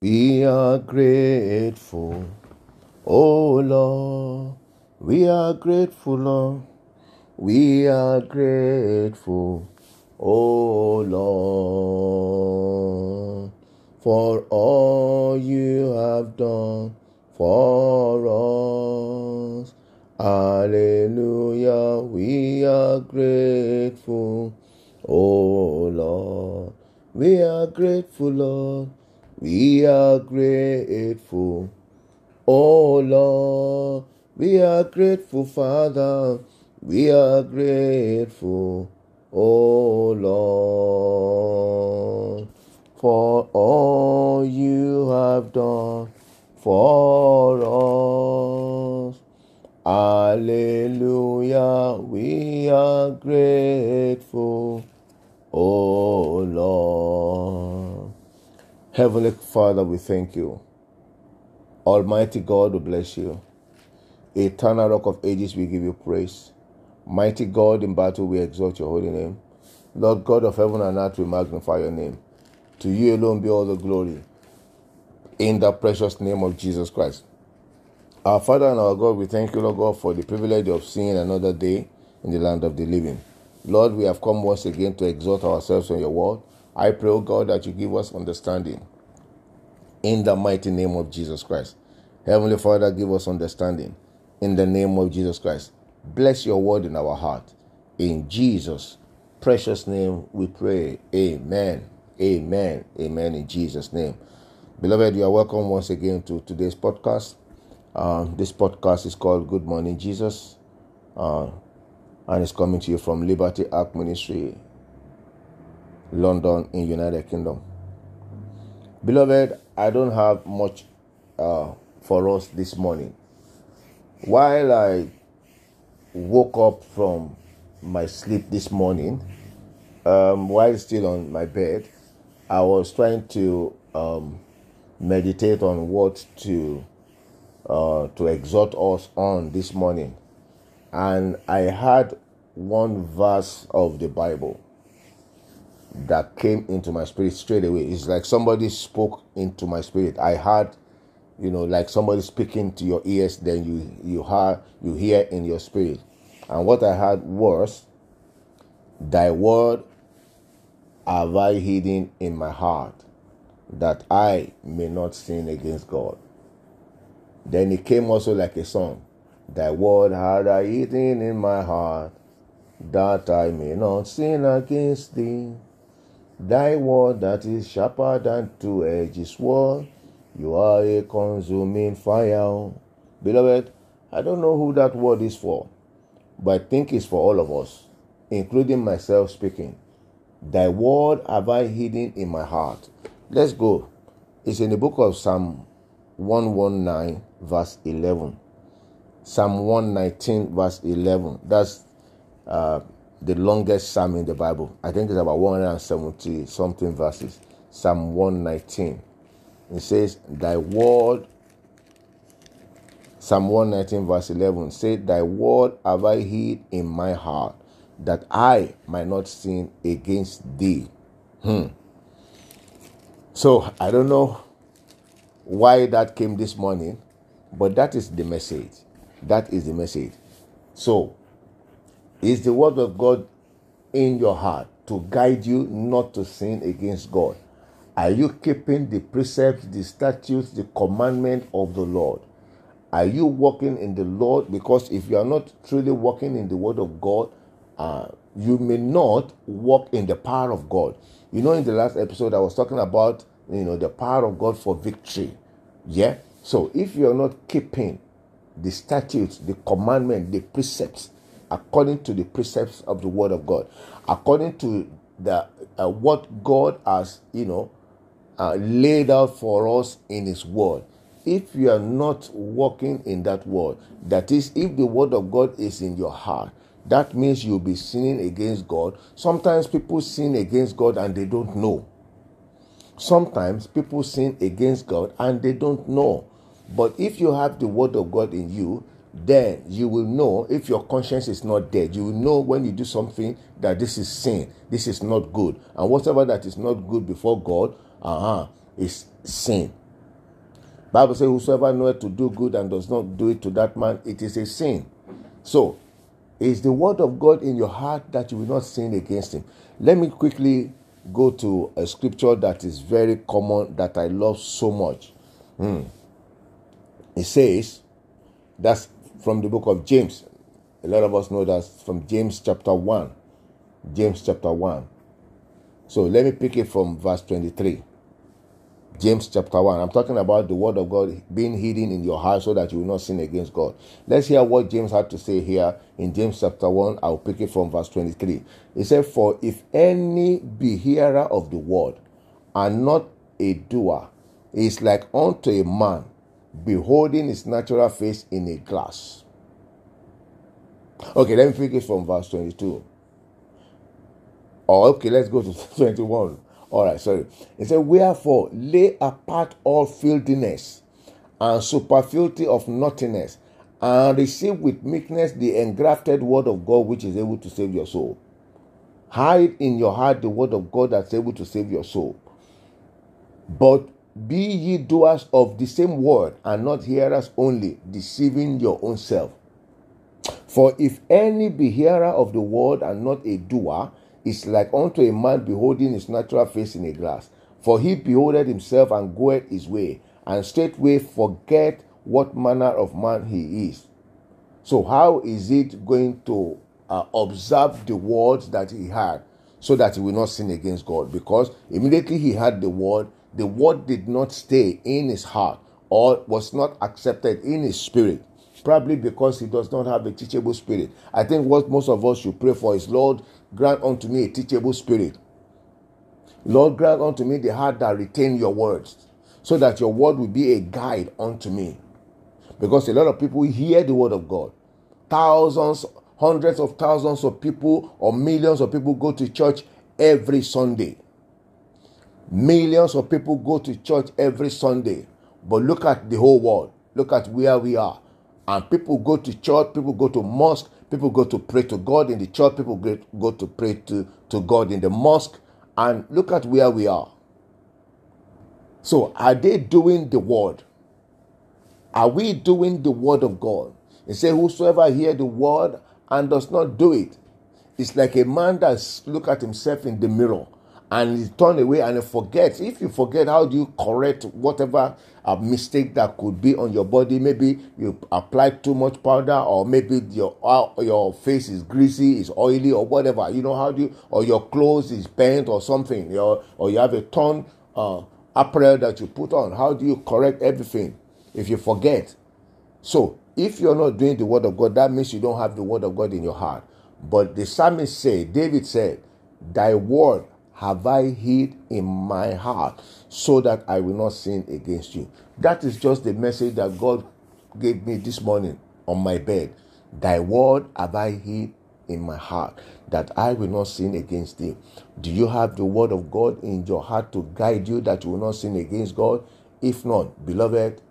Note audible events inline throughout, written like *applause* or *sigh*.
We are grateful, oh Lord. We are grateful, Lord. We are grateful, oh Lord, for all you have done for us. Hallelujah. We are grateful, oh Lord. We are grateful, Lord. We are grateful. Oh Lord, we are grateful, Father. We are grateful, oh Lord, for all you have done for us. Hallelujah, we are grateful, oh Lord. Heavenly Father, we thank you. Almighty God, we bless you. Eternal Rock of Ages, we give you praise. Mighty God, in battle, we exalt your holy name. Lord God of heaven and earth, we magnify your name. To you alone be all the glory. In the precious name of Jesus Christ. Our Father and our God, we thank you, Lord God, for the privilege of seeing another day in the land of the living. Lord, we have come once again to exalt ourselves on your word. I pray, O God, that you give us understanding in the mighty name of Jesus Christ. Heavenly Father, give us understanding in the name of Jesus Christ. Bless your word in our heart. In Jesus' precious name we pray. Amen. Amen. Amen. In Jesus' name. Beloved, you are welcome once again to today's podcast. Uh, this podcast is called Good Morning Jesus, uh, and it's coming to you from Liberty Ark Ministry, London, in United Kingdom. Beloved, I don't have much uh, for us this morning. While I woke up from my sleep this morning, um, while still on my bed, I was trying to um, meditate on what to uh, to exhort us on this morning, and I had one verse of the Bible that came into my spirit straight away. It's like somebody spoke into my spirit. I heard, you know, like somebody speaking to your ears, then you you hear you hear in your spirit. And what I heard was, Thy word have I hidden in my heart, that I may not sin against God. Then it came also like a song. Thy word had I hidden in my heart, that I may not sin against thee. Thy word that is sharper than two edged sword, you are a consuming fire. Beloved, I don't know who that word is for, but I think it's for all of us, including myself speaking. Thy word have I hidden in my heart. Let's go. It's in the book of Psalm 119, verse 11. Psalm 119, verse 11. That's uh, the longest psalm in the Bible. I think it's about 170 something verses. Psalm 119. It says, Thy word, Psalm 119, verse 11, say, Thy word have I hid in my heart, that I might not sin against thee. Hmm. So I don't know why that came this morning, but that is the message. That is the message. So is the word of God in your heart to guide you not to sin against God? Are you keeping the precepts, the statutes, the commandment of the Lord? Are you walking in the Lord? Because if you are not truly walking in the word of God, uh, you may not walk in the power of God. You know, in the last episode, I was talking about you know the power of God for victory. Yeah. So if you are not keeping the statutes, the commandment, the precepts, according to the precepts of the Word of God, according to the uh, what God has, you know, uh, laid out for us in His Word. If you are not walking in that Word, that is, if the Word of God is in your heart, that means you'll be sinning against God. Sometimes people sin against God and they don't know. Sometimes people sin against God and they don't know. But if you have the Word of God in you, then you will know if your conscience is not dead. You will know when you do something that this is sin, this is not good, and whatever that is not good before God, uh-huh, is sin. Bible says, Whosoever knoweth to do good and does not do it to that man, it is a sin. So, is the word of God in your heart that you will not sin against him? Let me quickly go to a scripture that is very common that I love so much. Hmm. It says, that's from the book of James. A lot of us know that from James chapter 1. James chapter 1. So let me pick it from verse 23. James chapter 1. I'm talking about the word of God being hidden in your heart so that you will not sin against God. Let's hear what James had to say here in James chapter 1. I'll pick it from verse 23. He said, For if any be hearer of the word and not a doer, is like unto a man beholding his natural face in a glass. Okay, let me pick it from verse 22. Oh, okay, let's go to *laughs* 21. All right, sorry. It said, Wherefore lay apart all filthiness and superfluity of naughtiness, and receive with meekness the engrafted word of God, which is able to save your soul. Hide in your heart the word of God that's able to save your soul. But be ye doers of the same word, and not hearers only, deceiving your own self. For if any be hearer of the word and not a doer, is like unto a man beholding his natural face in a glass. For he beholdeth himself and goeth his way, and straightway forget what manner of man he is. So, how is it going to uh, observe the words that he had so that he will not sin against God? Because immediately he had the word, the word did not stay in his heart or was not accepted in his spirit. Probably because he does not have a teachable spirit. I think what most of us should pray for is Lord, grant unto me a teachable spirit. Lord, grant unto me the heart that retain your words, so that your word will be a guide unto me. Because a lot of people hear the word of God. Thousands, hundreds of thousands of people, or millions of people go to church every Sunday. Millions of people go to church every Sunday. But look at the whole world. Look at where we are. And people go to church, people go to mosque, People go to pray to God in the church, people go to pray to, to God in the mosque. And look at where we are. So, are they doing the word? Are we doing the word of God? He said, Whosoever hear the word and does not do it, it's like a man that look at himself in the mirror and he turn away and he forgets. If you forget, how do you correct whatever a mistake that could be on your body? Maybe you applied too much powder, or maybe your uh, your face is greasy, is oily, or whatever. You know how do you, or your clothes is bent or something, your, or you have a torn uh, apparel that you put on. How do you correct everything if you forget? So if you're not doing the word of God, that means you don't have the word of God in your heart. But the psalmist said, David said, Thy word have I hid in my heart so that I will not sin against you. That is just the message that God gave me this morning on my bed. Thy word have I hid in my heart that I will not sin against thee. Do you have the word of God in your heart to guide you that you will not sin against God? If not, beloved,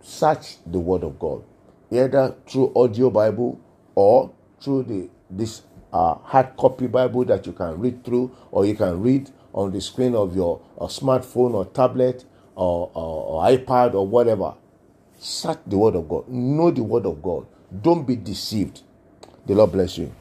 search the word of God, either through audio Bible or through the this uh, hard copy Bible that you can read through, or you can read on the screen of your smartphone or tablet or, or, or iPad or whatever. Search the Word of God. Know the Word of God. Don't be deceived. The Lord bless you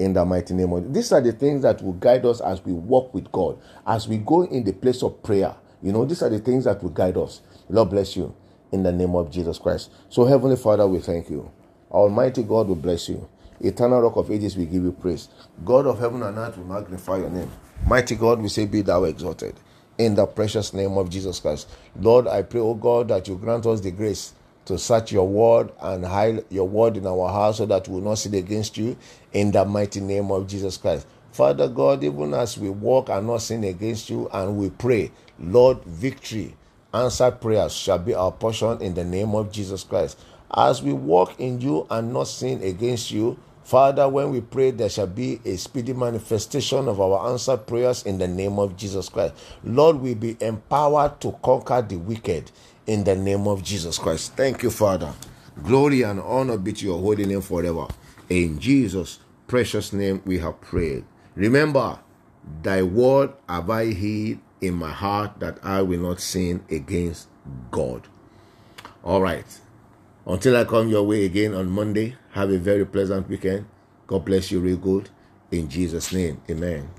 in the mighty name of these are the things that will guide us as we walk with God, as we go in the place of prayer. You know, these are the things that will guide us. Lord bless you in the name of Jesus Christ. So, Heavenly Father, we thank you. Almighty God will bless you. Eternal Rock of Ages, we give you praise. God of heaven and earth, we magnify your name. Mighty God, we say, Be thou exalted. In the precious name of Jesus Christ. Lord, I pray, oh God, that you grant us the grace to search your word and hide your word in our heart so that we will not sin against you. In the mighty name of Jesus Christ. Father God, even as we walk and not sin against you and we pray, Lord, victory, answered prayers shall be our portion in the name of Jesus Christ. As we walk in you and not sin against you, Father, when we pray, there shall be a speedy manifestation of our answered prayers in the name of Jesus Christ. Lord, we be empowered to conquer the wicked in the name of Jesus Christ. Thank you, Father. Glory and honor be to your holy name forever. In Jesus' precious name we have prayed. Remember, thy word have I hid in my heart that I will not sin against God. All right. Until I come your way again on Monday, have a very pleasant weekend. God bless you real good. In Jesus' name, amen.